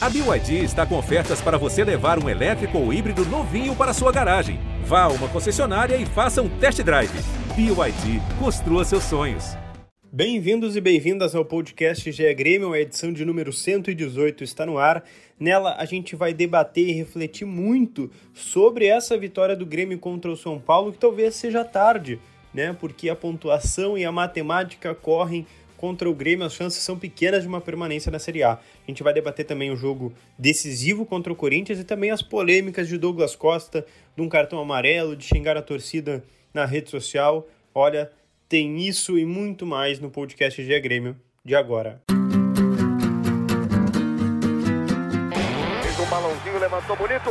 A BYD está com ofertas para você levar um elétrico ou híbrido novinho para sua garagem. Vá a uma concessionária e faça um test drive. BYD, construa seus sonhos. Bem-vindos e bem-vindas ao podcast GE Grêmio, a edição de número 118 está no ar. Nela a gente vai debater e refletir muito sobre essa vitória do Grêmio contra o São Paulo, que talvez seja tarde, né? Porque a pontuação e a matemática correm contra o Grêmio, as chances são pequenas de uma permanência na Série A. A gente vai debater também o jogo decisivo contra o Corinthians e também as polêmicas de Douglas Costa, de um cartão amarelo, de xingar a torcida na rede social. Olha, tem isso e muito mais no podcast GE Grêmio de agora. Fez um balãozinho, levantou bonito.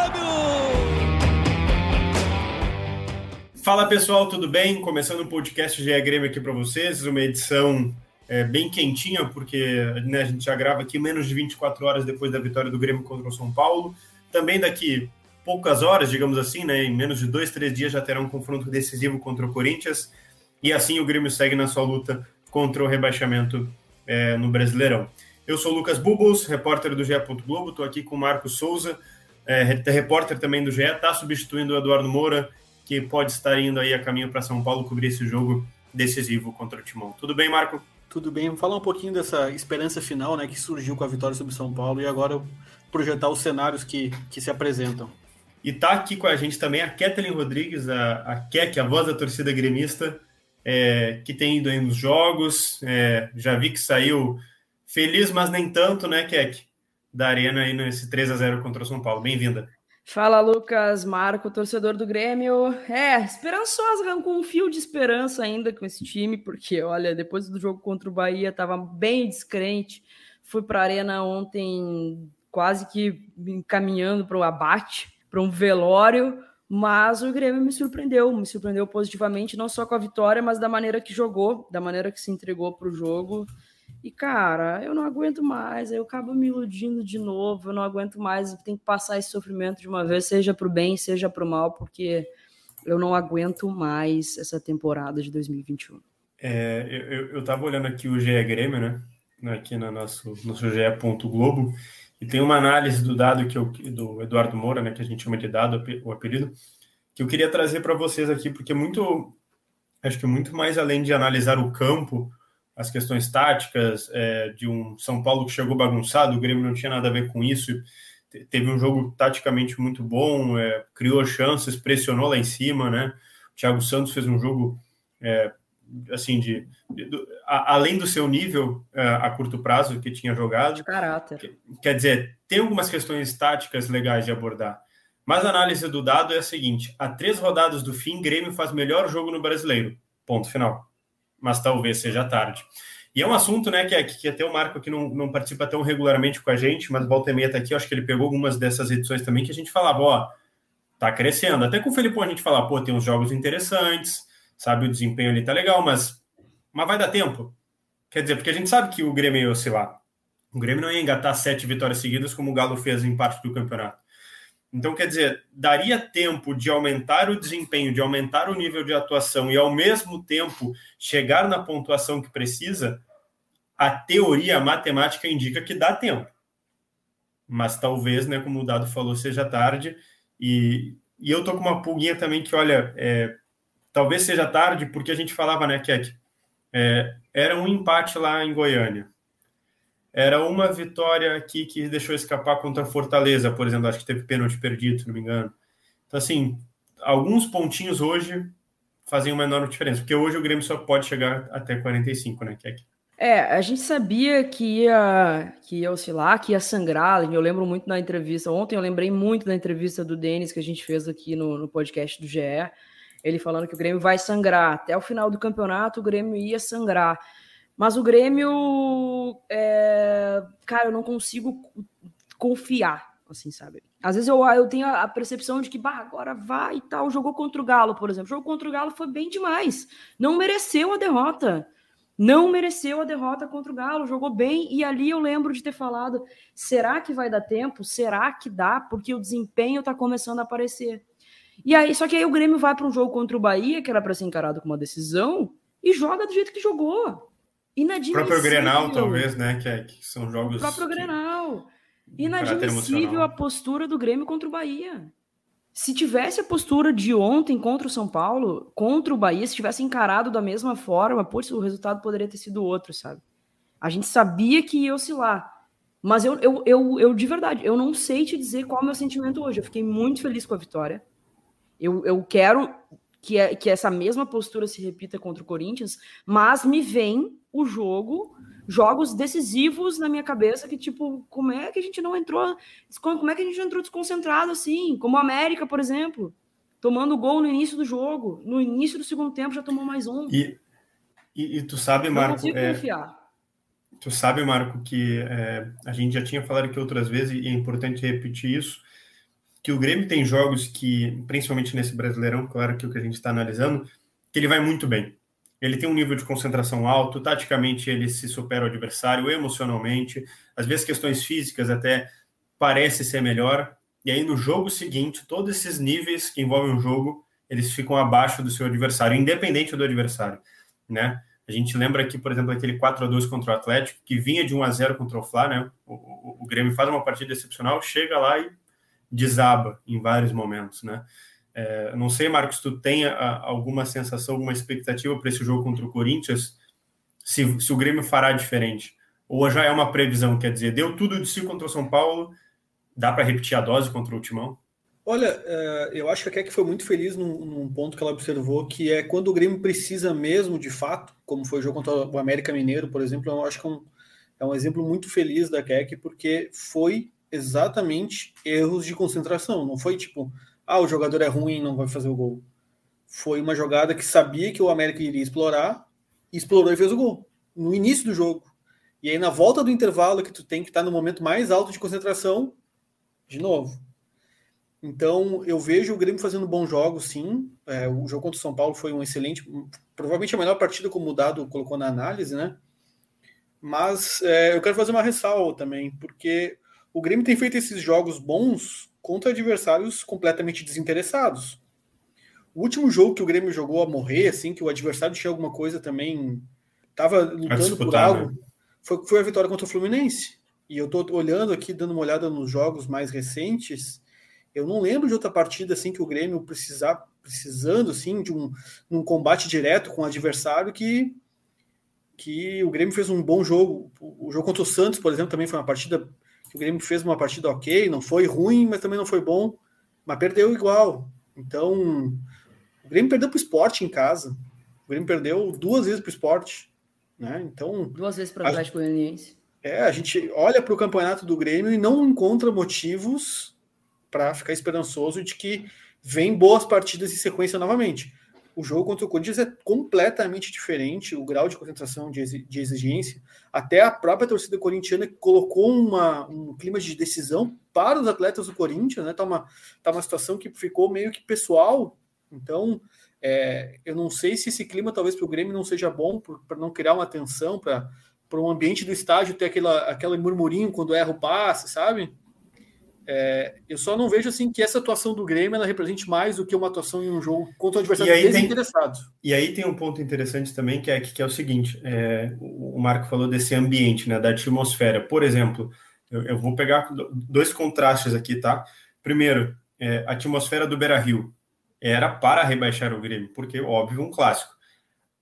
Fala pessoal, tudo bem? Começando o podcast GE Grêmio aqui para vocês, uma edição é, bem quentinha, porque né, a gente já grava aqui menos de 24 horas depois da vitória do Grêmio contra o São Paulo. Também daqui poucas horas, digamos assim, né, em menos de dois, três dias já terá um confronto decisivo contra o Corinthians, e assim o Grêmio segue na sua luta contra o rebaixamento é, no Brasileirão. Eu sou o Lucas Bubos, repórter do GE. Globo, estou aqui com o Marcos Souza, é, repórter também do GE, está substituindo o Eduardo Moura, que pode estar indo aí a caminho para São Paulo cobrir esse jogo decisivo contra o Timão. Tudo bem, Marco? Tudo bem. Vamos falar um pouquinho dessa esperança final, né, que surgiu com a vitória sobre São Paulo e agora projetar os cenários que, que se apresentam. E tá aqui com a gente também a Kathleen Rodrigues, a, a Kek, a voz da torcida gremista, é, que tem ido aí nos jogos. É, já vi que saiu feliz, mas nem tanto, né, Kek? Da Arena aí nesse 3 a 0 contra o São Paulo. Bem-vinda. Fala, Lucas, Marco, torcedor do Grêmio. É, esperançosa, com um fio de esperança ainda com esse time, porque, olha, depois do jogo contra o Bahia, tava bem descrente. Fui para a Arena ontem quase que encaminhando para o abate, para um velório, mas o Grêmio me surpreendeu, me surpreendeu positivamente, não só com a vitória, mas da maneira que jogou, da maneira que se entregou para o jogo. E, cara, eu não aguento mais, eu acabo me iludindo de novo, eu não aguento mais, tem que passar esse sofrimento de uma vez, seja para o bem, seja para o mal, porque eu não aguento mais essa temporada de 2021. É, eu, eu tava olhando aqui o GE Grêmio, né? Aqui no nosso, nosso GE. Globo, e tem uma análise do dado que eu, do Eduardo Moura, né? Que a gente chama de dado, o apelido, que eu queria trazer para vocês aqui, porque é muito, acho que é muito mais além de analisar o campo, as questões táticas é, de um São Paulo que chegou bagunçado, o Grêmio não tinha nada a ver com isso, teve um jogo taticamente muito bom, é, criou chances, pressionou lá em cima, né? O Thiago Santos fez um jogo é, assim de, de, de a, além do seu nível é, a curto prazo que tinha jogado. De caráter. Quer dizer, tem algumas questões táticas legais de abordar. Mas a análise do dado é a seguinte: a três rodadas do fim, Grêmio faz melhor jogo no brasileiro. Ponto final mas talvez seja tarde. E é um assunto, né, que, que até o Marco aqui não, não participa tão regularmente com a gente, mas volta e meia tá aqui, acho que ele pegou algumas dessas edições também, que a gente falava, ó, tá crescendo. Até com o Felipão a gente fala, pô, tem uns jogos interessantes, sabe, o desempenho ali tá legal, mas, mas vai dar tempo. Quer dizer, porque a gente sabe que o Grêmio ia oscilar. O Grêmio não ia engatar sete vitórias seguidas como o Galo fez em parte do campeonato. Então, quer dizer, daria tempo de aumentar o desempenho, de aumentar o nível de atuação e, ao mesmo tempo, chegar na pontuação que precisa? A teoria, a matemática indica que dá tempo. Mas talvez, né, como o Dado falou, seja tarde. E, e eu tô com uma pulguinha também que, olha, é, talvez seja tarde, porque a gente falava, né, Kek? É, era um empate lá em Goiânia era uma vitória aqui que deixou escapar contra a Fortaleza, por exemplo, acho que teve pênalti perdido, se não me engano. Então, assim, alguns pontinhos hoje fazem uma enorme diferença, porque hoje o Grêmio só pode chegar até 45, né, Kek? É, a gente sabia que ia, que ia oscilar, que ia sangrar. Eu lembro muito da entrevista. Ontem eu lembrei muito da entrevista do Denis que a gente fez aqui no, no podcast do GE. Ele falando que o Grêmio vai sangrar. Até o final do campeonato, o Grêmio ia sangrar. Mas o Grêmio, é, cara, eu não consigo confiar, assim, sabe? Às vezes eu, eu tenho a percepção de que, bah, agora vai e tal, jogou contra o Galo, por exemplo. O jogo contra o Galo foi bem demais. Não mereceu a derrota. Não mereceu a derrota contra o Galo, jogou bem. E ali eu lembro de ter falado: será que vai dar tempo? Será que dá? Porque o desempenho tá começando a aparecer. E aí, só que aí o Grêmio vai para um jogo contra o Bahia, que era para ser encarado com uma decisão, e joga do jeito que jogou. Inadmissível. O próprio Grenal, talvez, né? Que, é, que são jogos. O próprio que... Grenal. Inadmissível a postura do Grêmio contra o Bahia. Se tivesse a postura de ontem contra o São Paulo, contra o Bahia, se tivesse encarado da mesma forma, pô, o resultado poderia ter sido outro, sabe? A gente sabia que ia oscilar. Mas eu, eu, eu, eu, de verdade, eu não sei te dizer qual é o meu sentimento hoje. Eu fiquei muito feliz com a vitória. Eu, eu quero que, é, que essa mesma postura se repita contra o Corinthians, mas me vem o jogo, jogos decisivos na minha cabeça que, tipo, como é que a gente não entrou, como é que a gente entrou desconcentrado assim? Como a América, por exemplo, tomando gol no início do jogo, no início do segundo tempo já tomou mais um. E, e, e tu sabe, Marco, é, tu sabe, Marco, que é, a gente já tinha falado aqui outras vezes e é importante repetir isso, que o Grêmio tem jogos que, principalmente nesse Brasileirão, claro que é o que a gente está analisando, que ele vai muito bem. Ele tem um nível de concentração alto, taticamente ele se supera o adversário, emocionalmente, às vezes questões físicas até parece ser melhor. E aí no jogo seguinte, todos esses níveis que envolvem o jogo, eles ficam abaixo do seu adversário, independente do adversário, né? A gente lembra aqui, por exemplo, aquele 4 a 2 contra o Atlético, que vinha de 1 a 0 contra o Fla, né? O, o, o Grêmio faz uma partida excepcional, chega lá e desaba em vários momentos, né? É, não sei, Marcos, tu tem a, alguma sensação, alguma expectativa para esse jogo contra o Corinthians? Se, se o Grêmio fará diferente? Ou já é uma previsão? Quer dizer, deu tudo de si contra o São Paulo, dá para repetir a dose contra o Timão? Olha, é, eu acho que a Keck foi muito feliz num, num, ponto que ela observou, que é quando o Grêmio precisa mesmo, de fato, como foi o jogo contra o América Mineiro, por exemplo, eu acho que é um, é um exemplo muito feliz da Keck, porque foi exatamente erros de concentração. Não foi tipo, ah, o jogador é ruim, não vai fazer o gol. Foi uma jogada que sabia que o América iria explorar, explorou e fez o gol. No início do jogo. E aí, na volta do intervalo, que tu tem que estar no momento mais alto de concentração, de novo. Então, eu vejo o Grêmio fazendo bons jogos, sim. É, o jogo contra o São Paulo foi um excelente, provavelmente a melhor partida, como o Dado colocou na análise, né? Mas é, eu quero fazer uma ressalva também, porque o Grêmio tem feito esses jogos bons contra adversários completamente desinteressados. O último jogo que o Grêmio jogou a morrer, assim, que o adversário tinha alguma coisa também, estava lutando por algo, né? foi, foi a vitória contra o Fluminense. E eu estou olhando aqui, dando uma olhada nos jogos mais recentes, eu não lembro de outra partida assim que o Grêmio precisar, precisando assim de um, combate direto com o adversário que que o Grêmio fez um bom jogo. O jogo contra o Santos, por exemplo, também foi uma partida o Grêmio fez uma partida ok, não foi ruim, mas também não foi bom, mas perdeu igual. Então, o Grêmio perdeu para o esporte em casa. O Grêmio perdeu duas vezes para o esporte. Né? Então, duas vezes para o Atlético Goianiense. É, a gente olha para o campeonato do Grêmio e não encontra motivos para ficar esperançoso de que vem boas partidas em sequência novamente o jogo contra o Corinthians é completamente diferente, o grau de concentração de, exigência. Até a própria torcida corintiana colocou uma, um clima de decisão para os atletas do Corinthians, né? Tá uma, tá uma situação que ficou meio que pessoal. Então, é, eu não sei se esse clima talvez para o Grêmio não seja bom, para não criar uma tensão, para um ambiente do estádio ter aquela, aquele murmurinho quando erra o passe, sabe? É, eu só não vejo assim que essa atuação do Grêmio ela represente mais do que uma atuação em um jogo contra um adversário desinteressado. Tem, e aí tem um ponto interessante também que é, que é o seguinte: é, o Marco falou desse ambiente, né, da atmosfera. Por exemplo, eu, eu vou pegar dois contrastes aqui, tá? Primeiro, é, a atmosfera do Beira Rio era para rebaixar o Grêmio, porque, óbvio, um clássico.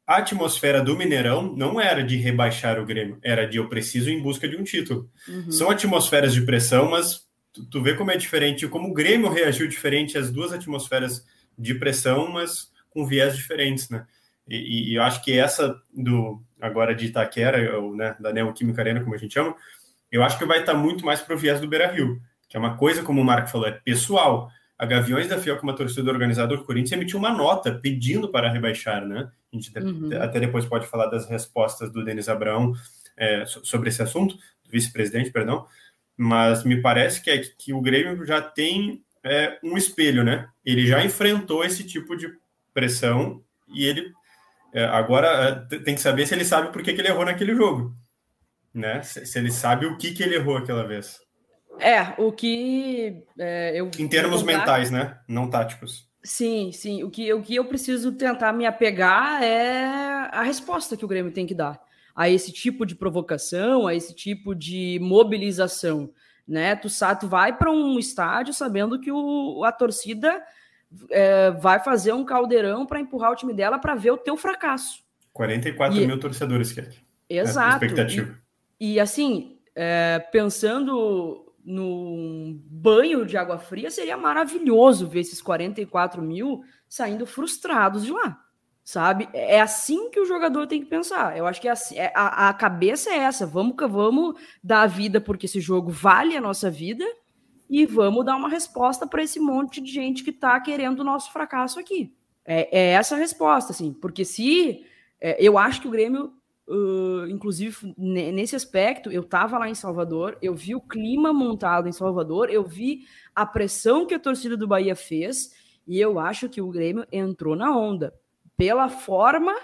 A atmosfera do Mineirão não era de rebaixar o Grêmio, era de eu preciso em busca de um título. Uhum. São atmosferas de pressão, mas tu, tu vê como é diferente, como o Grêmio reagiu diferente às duas atmosferas de pressão, mas com viés diferentes, né? E, e, eu acho que essa do agora de Itaquera, ou, né, da Neoquímica Arena, como a gente chama, eu acho que vai estar muito mais para o viés do Beira Rio, que é uma coisa, como o Marco falou, é pessoal. A Gaviões da Fiel, como uma torcida organizadora do Corinthians, emitiu uma nota pedindo para rebaixar, né? A gente uhum. até depois pode falar das respostas do Denis Abraão é, sobre esse assunto, do vice-presidente, perdão. Mas me parece que, é, que o Grêmio já tem é, um espelho, né? Ele já enfrentou esse tipo de pressão e ele é, agora é, tem que saber se ele sabe por que, que ele errou naquele jogo, né? Se, se, ele sabe o que, que ele errou aquela vez. É, o que é, eu. Em termos mentais, né? Não táticos. Sim, sim. O que, o que eu preciso tentar me apegar é a resposta que o Grêmio tem que dar a esse tipo de provocação, a esse tipo de mobilização. Né? Tu, tu vai para um estádio sabendo que o, a torcida é, vai fazer um caldeirão para empurrar o time dela para ver o teu fracasso. 44 e, mil torcedores, que Exato. É expectativa. E, e assim, é, pensando no banho de água fria, seria maravilhoso ver esses 44 mil saindo frustrados de lá. Sabe? É assim que o jogador tem que pensar. Eu acho que é assim, é, a, a cabeça é essa. Vamos, vamos dar a vida porque esse jogo vale a nossa vida e vamos dar uma resposta para esse monte de gente que está querendo o nosso fracasso aqui. É, é, essa a resposta, assim. Porque se. É, eu acho que o Grêmio Uh, inclusive, nesse aspecto, eu estava lá em Salvador, eu vi o clima montado em Salvador, eu vi a pressão que a torcida do Bahia fez, e eu acho que o Grêmio entrou na onda. Pela forma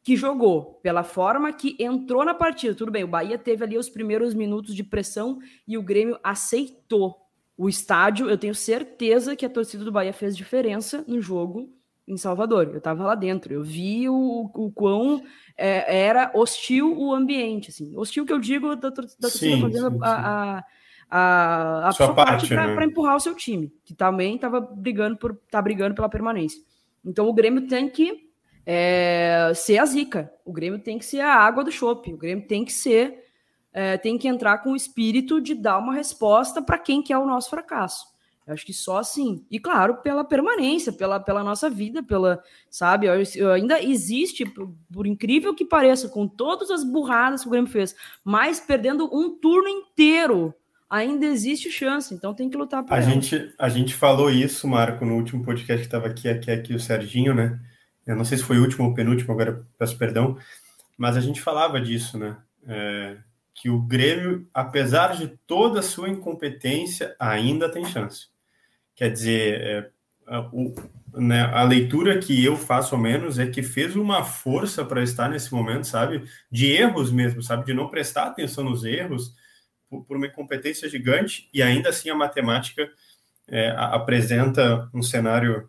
que jogou, pela forma que entrou na partida. Tudo bem, o Bahia teve ali os primeiros minutos de pressão e o Grêmio aceitou. O estádio, eu tenho certeza que a torcida do Bahia fez diferença no jogo em Salvador. Eu estava lá dentro, eu vi o, o quão é, era hostil o ambiente, assim. Hostil que eu digo da, da torcida sim, fazendo sim, a, a, a, a sua, sua parte, para né? empurrar o seu time, que também estava brigando por tá brigando pela permanência. Então o Grêmio tem que é, ser a zica, o Grêmio tem que ser a água do chope, o Grêmio tem que ser é, tem que entrar com o espírito de dar uma resposta para quem quer o nosso fracasso. Eu acho que só assim. E claro, pela permanência, pela, pela nossa vida, pela, sabe? Eu, eu ainda existe, por, por, incrível que pareça, com todas as burradas que o Grêmio fez, mas perdendo um turno inteiro, ainda existe chance. Então tem que lutar por a gente A gente falou isso, Marco, no último podcast que estava aqui, aqui, aqui, o Serginho, né? Eu não sei se foi o último ou penúltimo, agora peço perdão, mas a gente falava disso, né? É, que o Grêmio, apesar de toda a sua incompetência, ainda tem chance. Quer dizer, é, a, o, né, a leitura que eu faço ao menos é que fez uma força para estar nesse momento, sabe? De erros mesmo, sabe? De não prestar atenção nos erros por, por uma incompetência gigante e ainda assim a matemática é, apresenta um cenário,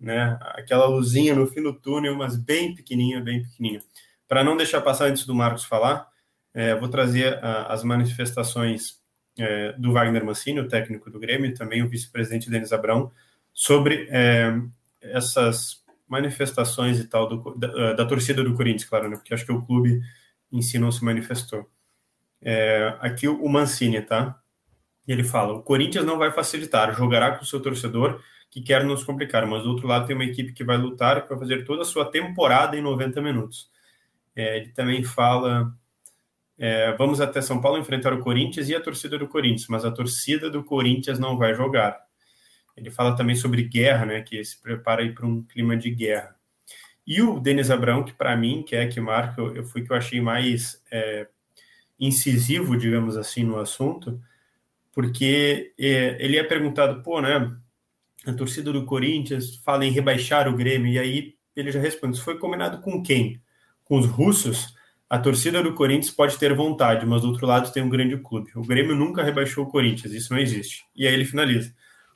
né? Aquela luzinha no fim do túnel, mas bem pequenininha, bem pequenininha. Para não deixar passar antes do Marcos falar, é, vou trazer a, as manifestações é, do Wagner Mancini, o técnico do Grêmio, e também o vice-presidente Denis Abrão, sobre é, essas manifestações e tal do, da, da, torcida do Corinthians, claro, né? Porque acho que o clube em si não se manifestou. É, aqui o Mancini, tá? Ele fala: o Corinthians não vai facilitar, jogará com o seu torcedor que quer nos complicar, mas do outro lado tem uma equipe que vai lutar, que vai fazer toda a sua temporada em 90 minutos. É, ele também fala é, vamos até São Paulo enfrentar o Corinthians e a torcida do Corinthians, mas a torcida do Corinthians não vai jogar. Ele fala também sobre guerra, né, que se prepara aí para um clima de guerra. E o Denis Abrão, que para mim, que é que marca, eu, fui que eu achei mais é, incisivo, digamos assim, no assunto, porque é, ele é perguntado, pô, né, a torcida do Corinthians fala em rebaixar o Grêmio, e aí ele já responde, isso foi combinado com quem? Com os russos? A torcida do Corinthians pode ter vontade, mas do outro lado tem um grande clube. O Grêmio nunca rebaixou o Corinthians, isso não existe. E aí ele finaliza.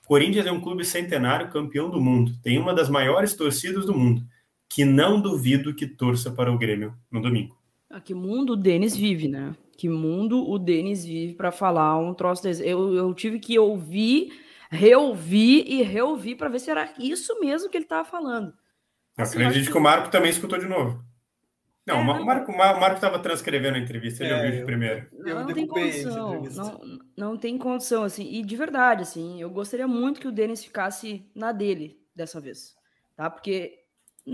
Corinthians é um clube centenário, campeão do mundo. Tem uma das maiores torcidas do mundo, que não duvido que torça para o Grêmio no domingo. Ah, que mundo o Denis vive, né? Que mundo o Denis vive para falar um troço desse. Eu, eu tive que ouvir, reouvir e reouvir para ver se era isso mesmo que ele estava falando. Assim, Acredito que... que o Marco também escutou de novo. Não, é, o Marco Marco estava transcrevendo a entrevista, ele é, ouviu de primeiro. Não, não tem condição, não, não tem condição, assim, e de verdade, assim, eu gostaria muito que o Denis ficasse na dele dessa vez, tá? Porque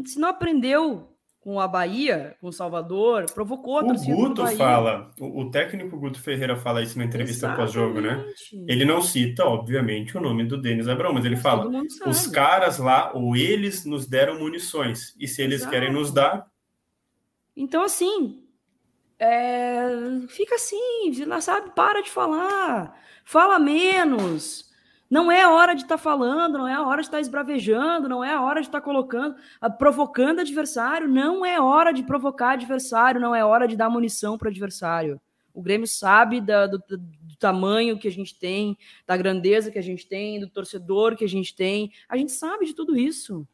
se não aprendeu com a Bahia, com o Salvador, provocou a O Guto fala, o, o, técnico Guto Ferreira fala isso na entrevista pós-jogo, né? Ele não cita, obviamente, o nome do Denis Abrão, mas ele mas fala: os caras lá, ou eles nos deram munições, e se eles Exato. querem nos dar, então, assim, é, fica assim, sabe, para de falar, fala menos. Não é hora de estar tá falando, não é a hora de estar tá esbravejando, não é a hora de estar tá colocando, provocando adversário, não é hora de provocar adversário, não é hora de dar munição para adversário. O Grêmio sabe da, do, do, tamanho que a gente tem, da grandeza que a gente tem, do torcedor que a gente tem. A gente sabe de tudo isso.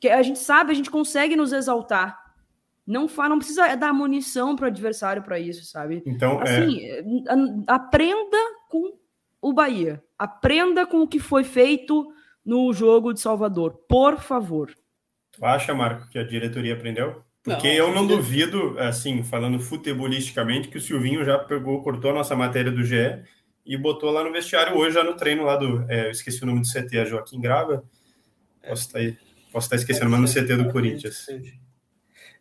Que a gente sabe, a gente consegue nos exaltar. Não fala, não precisa dar munição para o adversário para isso, sabe? Então, assim, é... aprenda com o Bahia. Aprenda com o que foi feito no jogo de Salvador, por favor. Tu acha, Marco, que a diretoria aprendeu? Porque não, eu não duvido, assim, falando futebolisticamente, que o Silvinho já pegou, cortou a nossa matéria do GE e botou lá no vestiário hoje, já no treino lá do. É, eu esqueci o nome do CT, a Joaquim Grava. Posso estar, tá posso estar esquecendo, mas no CT do Corinthians.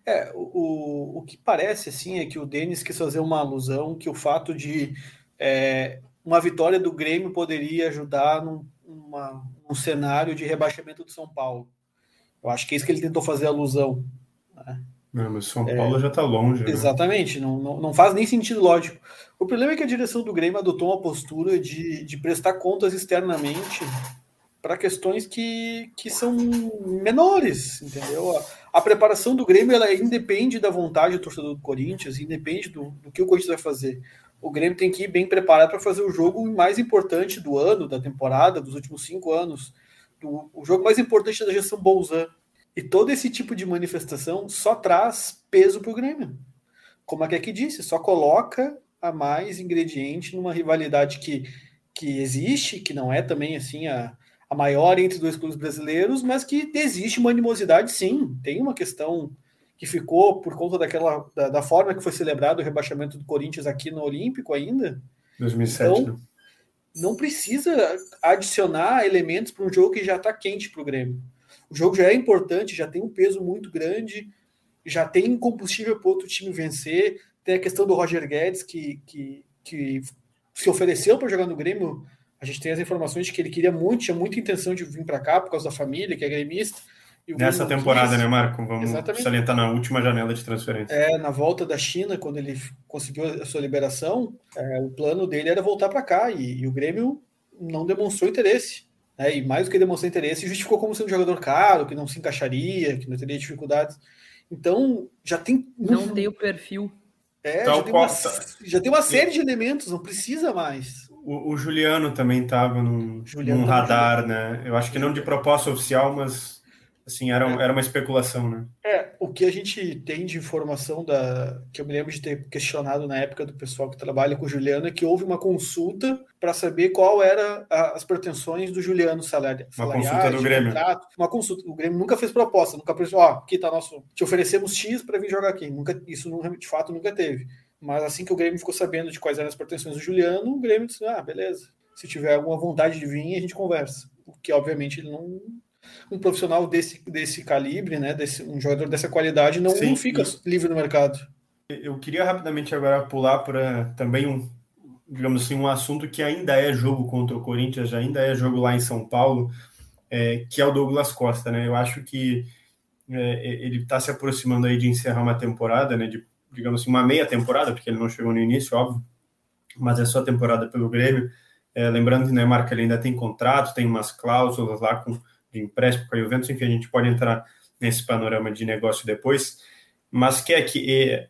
É, o, o que parece assim é que o Denis quis fazer uma alusão que o fato de é, uma vitória do Grêmio poderia ajudar num, uma, num cenário de rebaixamento do São Paulo. Eu acho que é isso que ele tentou fazer alusão. Né? Não, mas São Paulo é, já está longe. Né? Exatamente, não, não, não, faz nem sentido lógico. O problema é que a direção do Grêmio adotou uma postura de, de prestar contas externamente para questões que, que são menores, entendeu? A, a, preparação do Grêmio ela independe da vontade do torcedor do Corinthians, independe do, do que o Corinthians vai fazer. O Grêmio tem que ir bem preparado para fazer o jogo mais importante do ano, da temporada, dos últimos cinco anos. Do, o jogo mais importante da gestão Bolzan. E todo esse tipo de manifestação só traz peso para o Grêmio. Como a Kek disse, só coloca a mais ingrediente numa rivalidade que, que existe, que não é também assim a, a maior entre dois clubes brasileiros, mas que existe uma animosidade, sim. Tem uma questão que ficou por conta daquela da, da, forma que foi celebrado o rebaixamento do Corinthians aqui no Olímpico ainda. 2007. Então, né? não precisa adicionar elementos para um jogo que já está quente para o Grêmio. O jogo já é importante, já tem um peso muito grande, já tem combustível para outro time vencer. Tem a questão do Roger Guedes, que, que, que se ofereceu para jogar no Grêmio a gente tem as informações de que ele queria muito, tinha muita intenção de vir para cá por causa da família, que é gremista. Nessa temporada, né, Marco? Vamos Exatamente. salientar na última janela de transferência. É, na volta da China, quando ele conseguiu a sua liberação, é, o plano dele era voltar para cá e, e, o Grêmio não demonstrou interesse. Né, e mais do que demonstrou interesse, justificou como sendo um jogador caro, que não se encaixaria, que não teria dificuldades. Então, já tem. Não tem o perfil. É, já, tem uma, já tem uma série de elementos, não precisa mais. O, o Juliano também estava num, num radar, né? Eu acho que não de proposta oficial, mas assim, era, é. era uma especulação, né? É, o que a gente tem de informação da que eu me lembro de ter questionado na época do pessoal que trabalha com o Juliano é que houve uma consulta para saber qual era a, as pretensões do Juliano salário. Uma consulta do Grêmio. Contrato, uma consulta. O Grêmio nunca fez proposta, nunca pensou, ó, aqui tá nosso, te oferecemos X para vir jogar aqui. Nunca, isso de fato nunca teve. Mas assim que o Grêmio ficou sabendo de quais eram as pretensões do Juliano, o Grêmio disse: ah, beleza. Se tiver alguma vontade de vir, a gente conversa. Porque, obviamente, ele não. Um profissional desse, desse calibre, né? Desse, um jogador dessa qualidade, não, Sim, não fica livre no mercado. Eu queria rapidamente agora pular para também um, digamos assim, um assunto que ainda é jogo contra o Corinthians, ainda é jogo lá em São Paulo, é, que é o Douglas Costa, né? Eu acho que é, ele está se aproximando aí de encerrar uma temporada, né? De digamos assim, uma meia temporada, porque ele não chegou no início, óbvio, mas é só temporada pelo Grêmio. É, lembrando que né, Marca ele ainda tem contrato, tem umas cláusulas lá com, de empréstimo com a Juventus, enfim, a gente pode entrar nesse panorama de negócio depois, mas que é que é,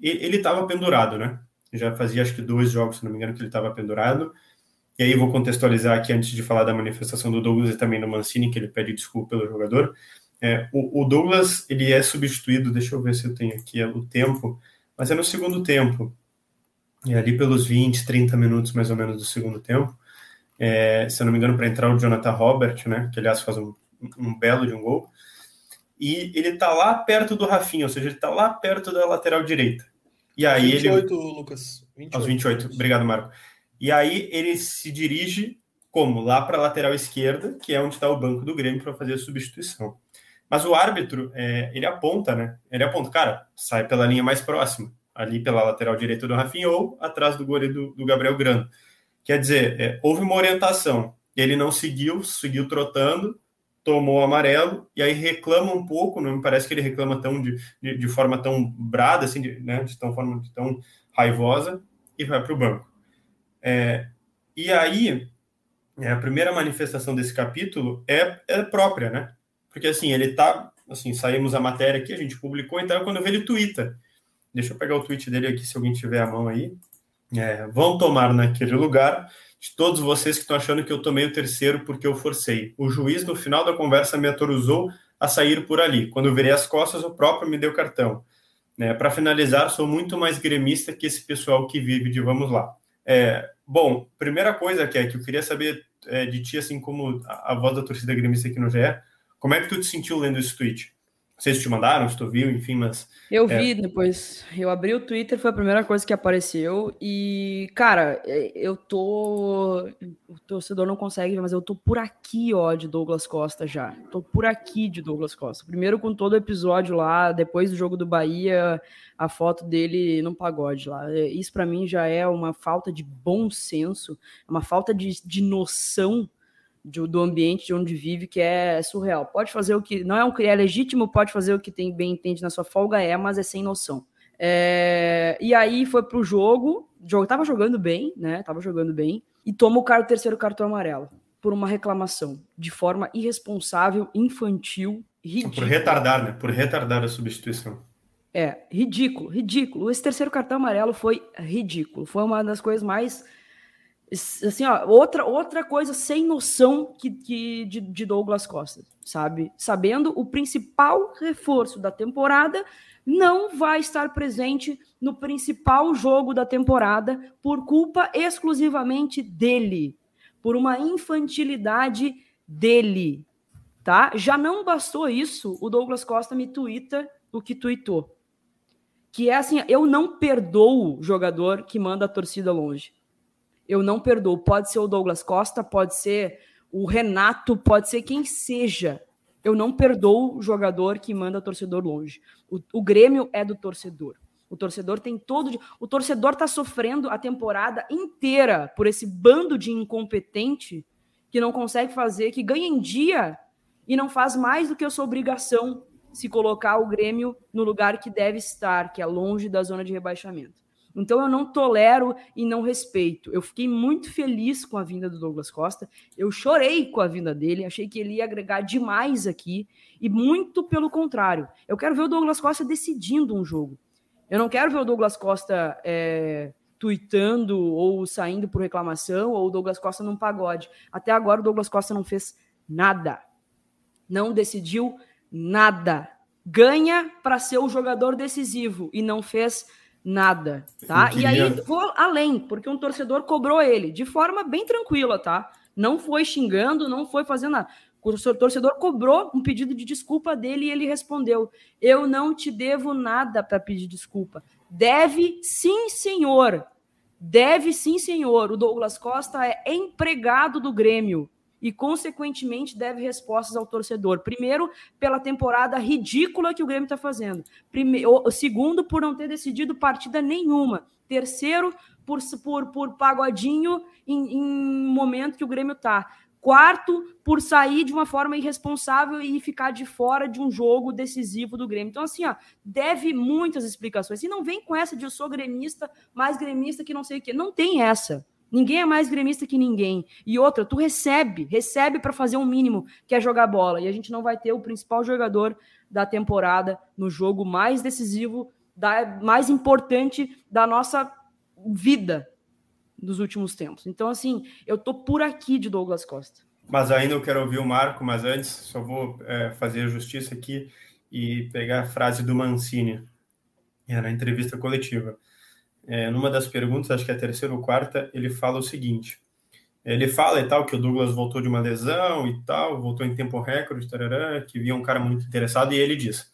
ele estava pendurado, né? Já fazia acho que dois jogos, se não me engano, que ele estava pendurado. E aí vou contextualizar aqui antes de falar da manifestação do Douglas e também do Mancini, que ele pede desculpa pelo jogador. É, o, o, Douglas ele é substituído, deixa eu ver se eu tenho aqui o tempo, mas é no segundo tempo, é ali pelos 20, 30 minutos mais ou menos do segundo tempo. É, se eu não me engano, para entrar o Jonathan Robert, né, que aliás faz um, um belo de um gol. E ele tá lá perto do Rafinha, ou seja, ele tá lá perto da lateral direita. E aí 28, ele. Lucas. 28. Aos 28, obrigado, Marco. E aí ele se dirige como? Lá para a lateral esquerda, que é onde está o banco do Grêmio para fazer a substituição. Mas o árbitro, é, ele aponta, né? Ele aponta, cara, sai pela linha mais próxima, ali pela lateral direita do Rafinha ou atrás do goleiro do, do Gabriel Grando. Quer dizer, é, houve uma orientação, ele não seguiu, seguiu trotando, tomou amarelo e aí reclama um pouco, não me parece que ele reclama tão de, de, de forma tão brada, assim, de, né, de tão forma de tão raivosa e vai para o banco. É, e aí, é, a primeira manifestação desse capítulo é, é própria, né? Porque assim, ele tá, assim, saímos a matéria aqui, a gente publicou, então quando eu vejo ele twitta. Deixa eu pegar o tweet dele aqui, se alguém tiver a mão aí. É, vão tomar naquele lugar de todos vocês que estão achando que eu tomei o terceiro porque eu forcei. O juiz, no final da conversa, me autorizou a sair por ali. Quando eu virei as costas, o próprio me deu cartão. Né? Para finalizar, sou muito mais gremista que esse pessoal que vive de vamos lá. É, bom, primeira coisa que é que eu queria saber é, de ti, assim como a, a voz da torcida gremista aqui no GE, como é que tu te sentiu lendo esse tweet? Vocês te mandaram, se tu viu, enfim, mas. Eu é... vi depois. Eu abri o Twitter, foi a primeira coisa que apareceu. E, cara, é, eu tô. O torcedor não consegue ver, mas eu tô por aqui, ó, de Douglas Costa já. Tô por aqui de Douglas Costa. Primeiro com todo o episódio lá, depois do jogo do Bahia, a foto dele no pagode lá. É, isso para mim já é uma falta de bom senso, uma falta de, de noção de, do ambiente de onde vive, que é surreal. Pode fazer o que. Não é um é legítimo, pode fazer o que tem bem entende na sua folga, é, mas é sem noção. É, e aí foi pro jogo, jogo tava jogando bem, né? Tava jogando bem, e toma o, cara, o terceiro cartão amarelo por uma reclamação de forma irresponsável, infantil, ridícula. Por retardar, né? Por retardar a substituição. É, ridículo, ridículo. Esse terceiro cartão amarelo foi ridículo. Foi uma das coisas mais assim, ó, outra, outra coisa sem noção que, que de, de, Douglas Costa, sabe? Sabendo o principal reforço da temporada não vai estar presente no principal jogo da temporada por culpa exclusivamente dele, por uma infantilidade dele, tá? Já não bastou isso, o Douglas Costa me tuita o que tuitou. Que é assim, eu não perdoo o jogador que manda a torcida longe eu não perdoo. Pode ser o Douglas Costa, pode ser o Renato, pode ser quem seja. Eu não perdoo o jogador que manda o torcedor longe. O, o Grêmio é do torcedor. O torcedor tem todo. O torcedor está sofrendo a temporada inteira por esse bando de incompetente que não consegue fazer, que ganha em dia e não faz mais do que a sua obrigação se colocar o Grêmio no lugar que deve estar, que é longe da zona de rebaixamento. Então eu não tolero e não respeito. Eu fiquei muito feliz com a vinda do Douglas Costa. Eu chorei com a vinda dele, achei que ele ia agregar demais aqui e muito pelo contrário. Eu quero ver o Douglas Costa decidindo um jogo. Eu não quero ver o Douglas Costa é, tuitando ou saindo por reclamação ou o Douglas Costa num pagode. Até agora o Douglas Costa não fez nada. Não decidiu nada. Ganha para ser o jogador decisivo e não fez nada, tá? E aí vou além, porque um torcedor cobrou ele de forma bem tranquila, tá? Não foi xingando, não foi fazendo nada. O torcedor cobrou um pedido de desculpa dele e ele respondeu: Eu não te devo nada para pedir desculpa. Deve sim, senhor. Deve sim, senhor. O Douglas Costa é empregado do Grêmio e, consequentemente, deve respostas ao torcedor. Primeiro, pela temporada ridícula que o Grêmio está fazendo. Primeiro, segundo, por não ter decidido partida nenhuma. Terceiro, por, por, por pagodinho em, em momento que o Grêmio está. Quarto, por sair de uma forma irresponsável e ficar de fora de um jogo decisivo do Grêmio. Então, assim, ó, deve muitas explicações. E não vem com essa de eu sou gremista, mais gremista que não sei o quê. Não tem essa. Ninguém é mais gremista que ninguém. E outra, tu recebe, recebe para fazer um mínimo, que é jogar bola. E a gente não vai ter o principal jogador da temporada no jogo mais decisivo, da, mais importante da nossa vida dos últimos tempos. Então, assim, eu tô por aqui de Douglas Costa. Mas ainda eu quero ouvir o Marco, mas antes só vou é, fazer justiça aqui e pegar a frase do Mancini é, na entrevista coletiva é, numa das perguntas, acho que é a terceira ou quarta, ele fala o seguinte: ele fala e tal que o Douglas voltou de uma lesão e tal, voltou em tempo recorde, tarará, que via um cara muito interessado, e ele diz: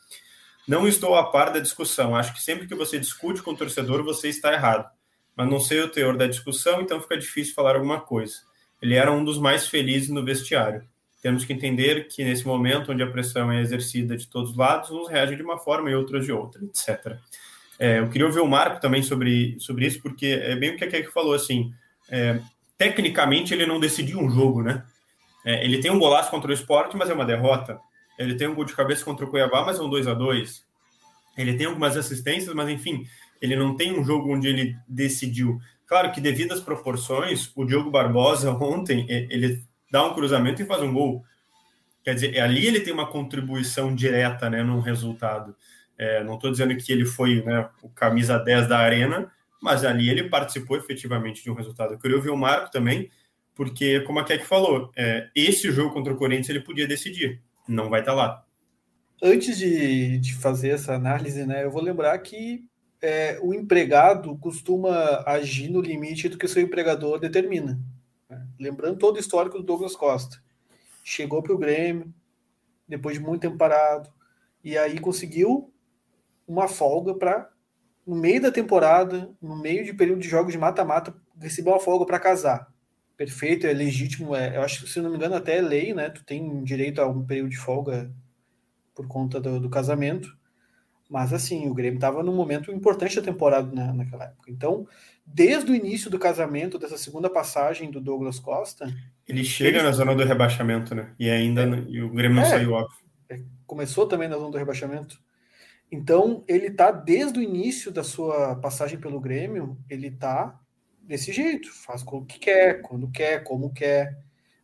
Não estou a par da discussão, acho que sempre que você discute com o torcedor, você está errado. Mas não sei o teor da discussão, então fica difícil falar alguma coisa. Ele era um dos mais felizes no vestiário. Temos que entender que nesse momento onde a pressão é exercida de todos os lados, uns reagem de uma forma e outros de outra, etc. É, eu queria ouvir o Marco também sobre, sobre isso, porque é bem o que a Kek falou, assim, é, tecnicamente ele não decidiu um jogo, né? É, ele tem um golaço contra o esporte, mas é uma derrota. Ele tem um gol de cabeça contra o Cuiabá, mas é um 2 a 2 Ele tem algumas assistências, mas enfim, ele não tem um jogo onde ele decidiu. Claro que, devido às proporções, o Diogo Barbosa ontem ele dá um cruzamento e faz um gol. Quer dizer, ali ele tem uma contribuição direta né, no resultado. É, não estou dizendo que ele foi né, o camisa 10 da arena, mas ali ele participou efetivamente de um resultado. Eu queria ouvir o Marco também, porque, como a Keck falou, é, esse jogo contra o Corinthians ele podia decidir, não vai estar tá lá. Antes de, de fazer essa análise, né, eu vou lembrar que é, o empregado costuma agir no limite do que seu empregador determina. Né? Lembrando todo o histórico do Douglas Costa. Chegou para o Grêmio, depois de muito tempo parado, e aí conseguiu uma folga para, no meio da temporada, no meio de período de jogos de mata-mata, receber uma folga para casar. Perfeito, é legítimo, é, eu acho que, se não me engano, até é lei, né? Tu tem direito a um período de folga por conta do, do casamento. Mas assim, o Grêmio estava num momento importante da temporada né, naquela época. Então, desde o início do casamento, dessa segunda passagem do Douglas Costa. Ele chega ele... na zona do rebaixamento, né? E ainda é, e o Grêmio não é, saiu, óbvio. É, começou também na zona do rebaixamento. Então, ele tá desde o início da sua passagem pelo Grêmio, ele tá desse jeito, faz o que quer, quando quer, como quer.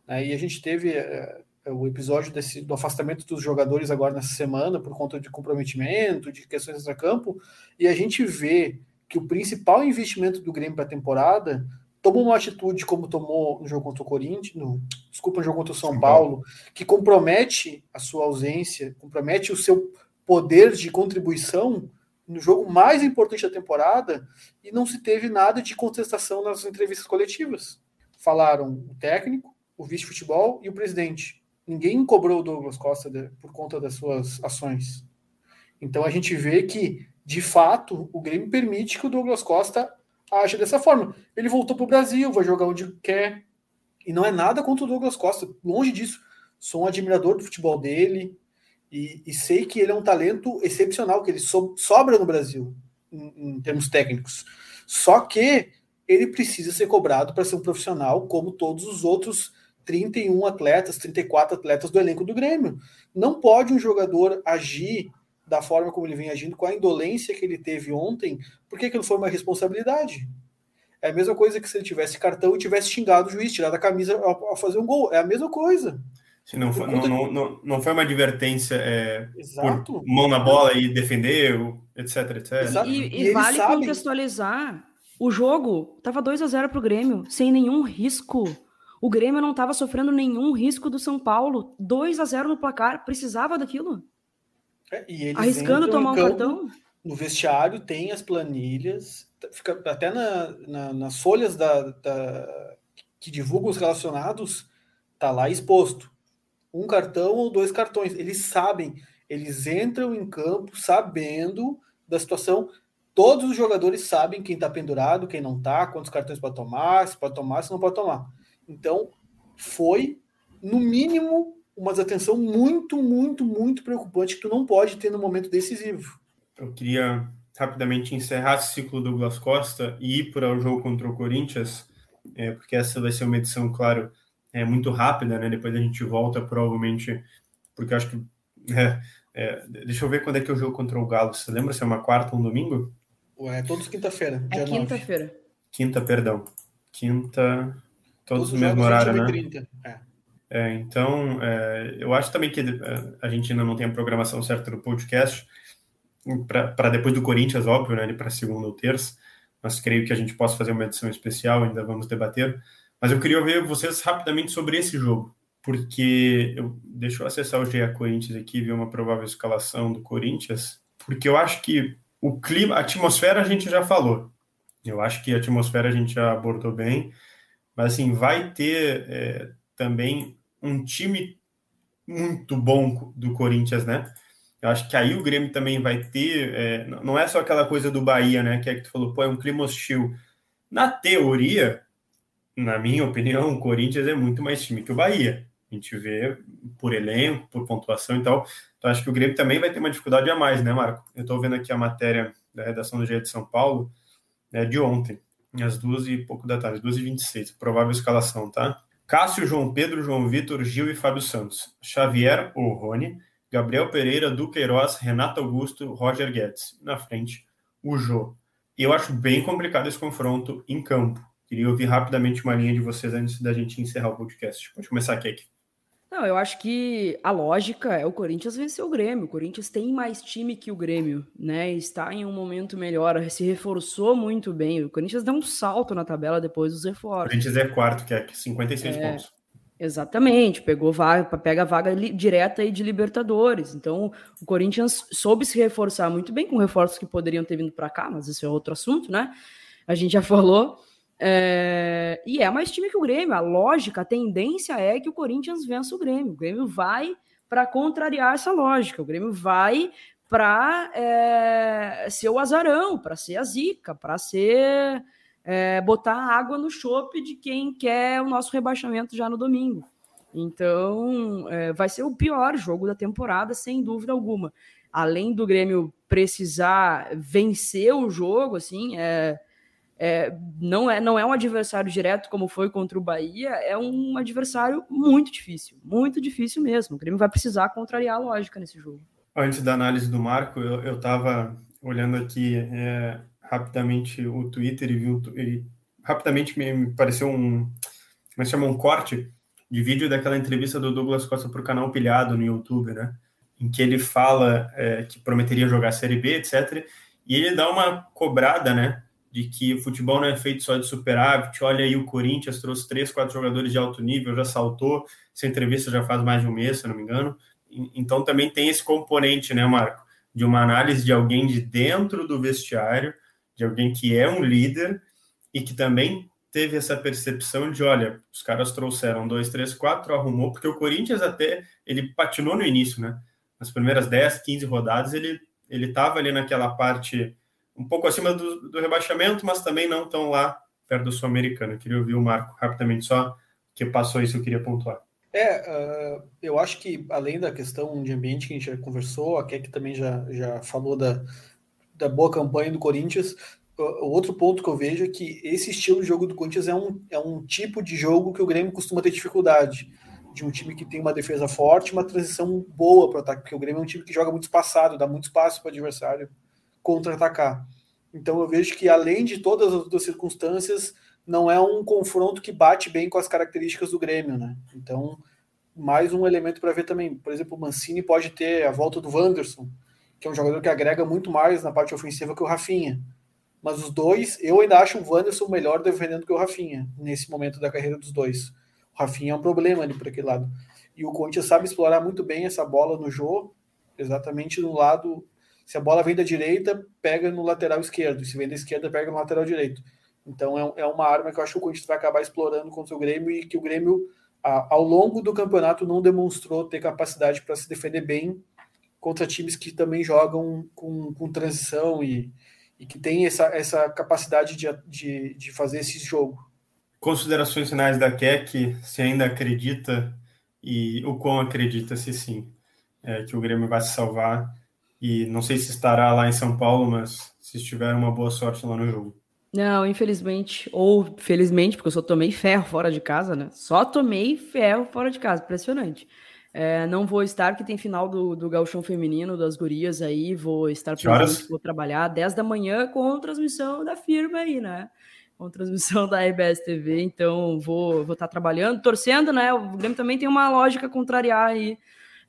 Aí a gente teve é, o episódio desse, do afastamento dos jogadores agora nessa semana por conta de comprometimento, de questões extra-campo, e a gente vê que o principal investimento do Grêmio para a temporada tomou uma atitude como tomou no jogo contra o Corinthians, no, desculpa, no jogo contra o São Paulo, que compromete a sua ausência, compromete o seu poder de contribuição no jogo mais importante da temporada e não se teve nada de contestação nas entrevistas coletivas. Falaram o técnico, o vice-futebol e o presidente. Ninguém cobrou o Douglas Costa de, por conta das suas ações. Então a gente vê que, de fato, o Grêmio permite que o Douglas Costa aja dessa forma. Ele voltou para o Brasil, vai jogar onde quer. E não é nada contra o Douglas Costa, longe disso. Sou um admirador do futebol dele, e, e, sei que ele é um talento excepcional, que ele so, sobra no Brasil, em, em, termos técnicos. Só que ele precisa ser cobrado para ser um profissional, como todos os outros 31 atletas, 34 atletas do elenco do Grêmio. Não pode um jogador agir da forma como ele vem agindo, com a indolência que ele teve ontem, porque aquilo foi uma responsabilidade. É a mesma coisa que se ele tivesse cartão e tivesse xingado o juiz, tirado a camisa ao, fazer um gol. É a mesma coisa. Se não, foi, não, não, não, não, foi uma advertência é, por mão na bola e defender, etc, etc. E, e, e vale sabe... contextualizar, o jogo estava 2 a 0 para o Grêmio, sem nenhum risco. O Grêmio não estava sofrendo nenhum risco do São Paulo. 2 a 0 no placar, precisava daquilo. É, Arriscando tomar um campo, cartão. No vestiário tem as planilhas, fica até na, na, nas folhas da, da, que divulgam os relacionados, tá lá exposto um cartão ou dois cartões. Eles sabem, eles entram em campo sabendo da situação. Todos os jogadores sabem quem está pendurado, quem não está, quantos cartões pode tomar, se pode tomar, se não pode tomar. Então, foi, no mínimo, uma desatenção muito, muito, muito preocupante que tu não pode ter no momento decisivo. Eu queria rapidamente encerrar esse ciclo do Douglas Costa e ir para o jogo contra o Corinthians, é, porque essa vai ser uma edição, claro, é muito rápida, né? Depois a gente volta, provavelmente, porque acho que. É, é, deixa eu ver quando é que é o jogo contra o Galo. Você lembra se é uma quarta ou um domingo? É todos quinta-feira. É quinta-feira. Quinta, perdão. Quinta. Todos, todos no mesmo horário, né? 30. É. É, então, é, eu acho também que é, a gente ainda não tem a programação certa do podcast, para depois do Corinthians, óbvio, né, para segunda ou terça, mas creio que a gente possa fazer uma edição especial, ainda vamos debater. Mas eu queria ouvir vocês rapidamente sobre esse jogo, porque eu, deixa eu acessar o GE Corinthians aqui ver uma provável escalação do Corinthians, porque eu acho que o clima, a atmosfera a gente já falou. Eu acho que a atmosfera a gente já abordou bem, mas assim, vai ter é, também um time muito bom do Corinthians, né? Eu acho que aí o Grêmio também vai ter. É, não é só aquela coisa do Bahia, né? Que é que tu falou, pô, é um clima hostil. Na teoria, na minha opinião, o Corinthians é muito mais time que o Bahia. A gente vê por elenco, por pontuação e tal. Então, acho que o Grêmio também vai ter uma dificuldade a mais, né, Marco? Eu estou vendo aqui a matéria da redação do GE de São Paulo, né, de ontem, às duas e pouco da tarde, duas e vinte e seis, provável escalação, tá? Cássio, João Pedro, João Vitor, Gil e Fábio Santos. Xavier ou Rony, Gabriel Pereira, Duqueiroz, Renato Augusto, Roger Guedes. Na frente, o Jô. Eu acho bem complicado esse confronto em campo. Queria ouvir rapidamente uma linha de vocês antes da gente encerrar o podcast. Pode começar, Kek. Não, eu acho que a lógica é o Corinthians vencer o Grêmio. O Corinthians tem mais time que o Grêmio, né? Está em um momento melhor, se reforçou muito bem. O Corinthians deu um salto na tabela depois dos reforços. O Corinthians é quarto, que é 56 é, pontos. Exatamente, pegou vaga, pega a vaga li, direta aí de Libertadores. Então, o Corinthians soube se reforçar muito bem com reforços que poderiam ter vindo para cá, mas isso é outro assunto, né? A gente já falou. É... E é mais time que o Grêmio. A lógica, a tendência é que o Corinthians vença o Grêmio. O Grêmio vai para contrariar essa lógica. O Grêmio vai para é... ser o azarão, para ser a zica, para ser é, botar água no chope de quem quer o nosso rebaixamento já no domingo. Então, é, vai ser o pior jogo da temporada, sem dúvida alguma. Além do Grêmio precisar vencer o jogo, assim, é, é, não, é, não é um adversário direto como foi contra o Bahia, é um adversário muito difícil, muito difícil mesmo. O Grêmio vai precisar contrariar a lógica nesse jogo. Antes da análise do Marco, eu estava olhando aqui é, rapidamente o Twitter e viu rapidamente me pareceu um como é se chama um corte de vídeo daquela entrevista do Douglas Costa para o canal Pilhado no YouTube, né? Em que ele fala é, que prometeria jogar a Série B, etc. E ele dá uma cobrada, né? De que o futebol não é feito só de superávit. Olha aí, o Corinthians trouxe três, quatro jogadores de alto nível, já saltou. Essa entrevista já faz mais de um mês, se não me engano. Então também tem esse componente, né, Marco? De uma análise de alguém de dentro do vestiário de alguém que é um líder e que também teve essa percepção de, olha, os caras trouxeram dois, três, quatro, arrumou, porque o Corinthians até, ele patinou no início, né? Nas primeiras 10, 15 rodadas, ele ele estava ali naquela parte um pouco acima do, do, rebaixamento, mas também não tão lá perto do Sul-Americano. Queria ouvir o Marco rapidamente só, que passou isso, eu queria pontuar. É, uh, eu acho que além da questão de ambiente que a gente já conversou, a Keck também já, já falou da, da boa campanha do Corinthians. O outro ponto que eu vejo é que esse estilo de jogo do Corinthians é um, é um tipo de jogo que o Grêmio costuma ter dificuldade. De um time que tem uma defesa forte, uma transição boa para o ataque, porque o Grêmio é um time que joga muito espaçado, dá muito espaço para o adversário contra-atacar. Então eu vejo que, além de todas as outras circunstâncias, não é um confronto que bate bem com as características do Grêmio, né? Então, mais um elemento para ver também. Por exemplo, o Mancini pode ter a volta do Wanderson, que é um jogador que agrega muito mais na parte ofensiva que o Rafinha. Mas os dois, eu ainda acho o Wanderson melhor defendendo que o Rafinha, nesse momento da carreira dos dois. O Rafinha é um problema ali por aquele lado. E o Corinthians sabe explorar muito bem essa bola no jogo, exatamente no lado. Se a bola vem da direita, pega no lateral esquerdo. Se vem da esquerda, pega no lateral direito. Então é, é uma arma que eu acho que o Corinthians vai acabar explorando contra o Grêmio e que o Grêmio, ao longo do campeonato, não demonstrou ter capacidade para se defender bem contra times que também jogam com, com transição e, e que tem essa, essa capacidade de, de, de fazer esse jogo. Considerações finais da Keck, se ainda acredita e o quão acredita, se sim, é, que o Grêmio vai se salvar. E não sei se estará lá em São Paulo, mas se estiver, uma boa sorte lá no jogo. Não, infelizmente, ou felizmente, porque eu só tomei ferro fora de casa, né? Só tomei ferro fora de casa, impressionante. É, não vou estar, porque tem final do, do Gauchão Feminino, das gurias aí, vou estar presente, vou trabalhar 10 da manhã com transmissão da firma aí, né? Com transmissão da RBS TV, então vou, vou estar trabalhando, torcendo, né? O Grêmio também tem uma lógica contrária aí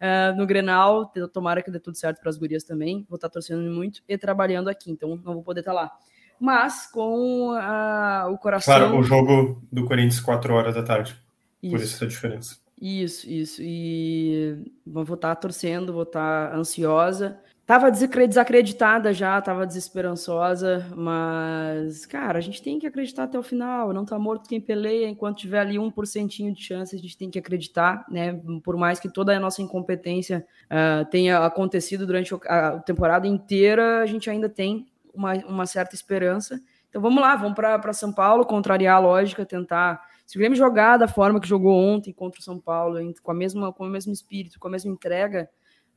é, no Grenal, tomara que dê tudo certo para as gurias também, vou estar torcendo muito e trabalhando aqui, então não vou poder estar lá. Mas com a, o coração... Claro, o jogo do Corinthians 4 horas da tarde, isso. por isso essa diferença. Isso, isso. E vou estar torcendo, vou estar ansiosa. Tava desacreditada já, tava desesperançosa, mas, cara, a gente tem que acreditar até o final. Não tá morto quem peleia. Enquanto tiver ali um porcentinho de chance, a gente tem que acreditar, né? Por mais que toda a nossa incompetência uh, tenha acontecido durante a temporada inteira, a gente ainda tem uma, uma certa esperança. Então vamos lá, vamos para São Paulo, contrariar a lógica, tentar se o Grêmio jogar da forma que jogou ontem contra o São Paulo, com, a mesma, com o mesmo espírito, com a mesma entrega,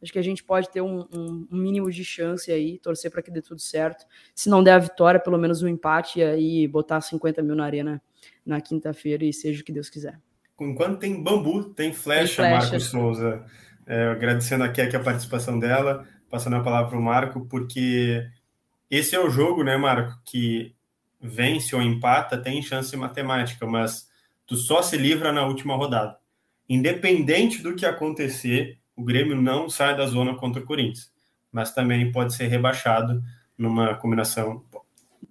acho que a gente pode ter um, um, mínimo de chance aí, torcer para que dê tudo certo. Se não der a vitória, pelo menos um empate e aí botar 50 mil na arena na quinta-feira e seja o que Deus quiser. enquanto tem bambu, tem flecha, tem flecha. Marco Souza. É, agradecendo aqui, aqui a participação dela, passando a palavra para o Marco, porque esse é o jogo, né, Marco, que vence ou empata, tem chance matemática, mas tu só se livra na última rodada. Independente do que acontecer, o Grêmio não sai da zona contra o Corinthians, mas também pode ser rebaixado numa combinação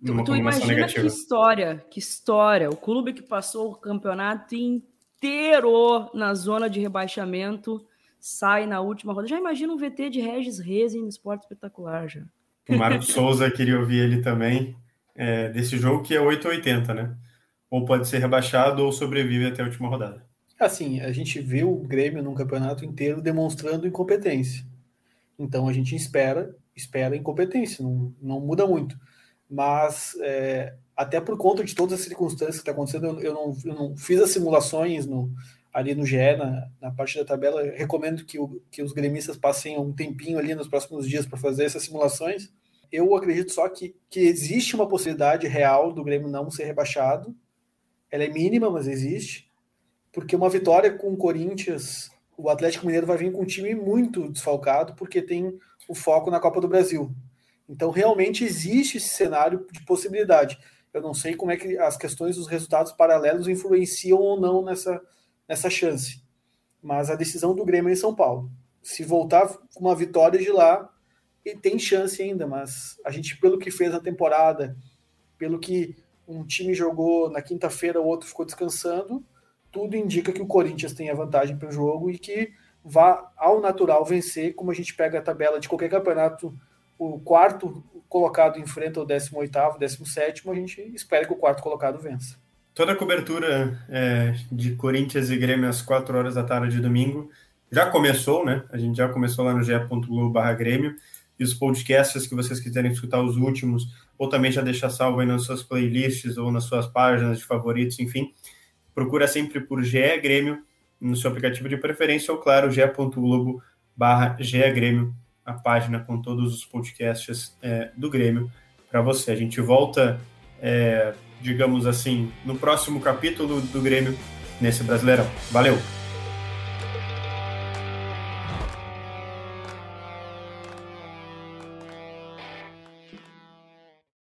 numa tu, tu imagina negativa. que história, que história. O clube que passou o campeonato inteiro na zona de rebaixamento sai na última rodada. Já imagina um VT de Regis Rezin no esporte espetacular já. O Marcos Souza queria ouvir ele também é, desse jogo que é 880, né? Ou pode ser rebaixado ou sobrevive até a última rodada. Assim, a gente vê o Grêmio num campeonato inteiro demonstrando incompetência. Então a gente espera, espera incompetência, não, não muda muito. Mas é, até por conta de todas as circunstâncias que está acontecendo, eu, eu, não, eu não fiz as simulações no, ali no GE, na, na parte da tabela. Eu recomendo que, o, que os gremistas passem um tempinho ali nos próximos dias para fazer essas simulações. Eu acredito só que, que existe uma possibilidade real do Grêmio não ser rebaixado. Ela é mínima, mas existe. Porque uma vitória com o Corinthians, o Atlético Mineiro vai vir com um time muito desfalcado, porque tem o foco na Copa do Brasil. Então, realmente existe esse cenário de possibilidade. Eu não sei como é que as questões dos resultados paralelos influenciam ou não nessa, nessa chance. Mas a decisão do Grêmio é em São Paulo. Se voltar com uma vitória de lá, tem chance ainda, mas a gente, pelo que fez na temporada, pelo que um time jogou na quinta-feira, o outro ficou descansando, tudo indica que o Corinthians tem a vantagem para o jogo e que vá ao natural vencer, como a gente pega a tabela de qualquer campeonato, o quarto colocado enfrenta o 18º, 17º, a gente espera que o quarto colocado vença. Toda a cobertura é, de Corinthians e Grêmio às 4 horas da tarde de domingo já começou, né? A gente já começou lá no ge.globo barra Grêmio e os podcasts que vocês quiserem escutar os últimos, ou também já deixar salvo aí nas suas playlists ou nas suas páginas de favoritos, enfim, procura sempre por GE Grêmio no seu aplicativo de preferência ou, claro, ge.globo barra Grêmio, a página com todos os podcasts é, do Grêmio para você. A gente volta é, digamos assim, no próximo capítulo do Grêmio nesse Brasileirão. Valeu!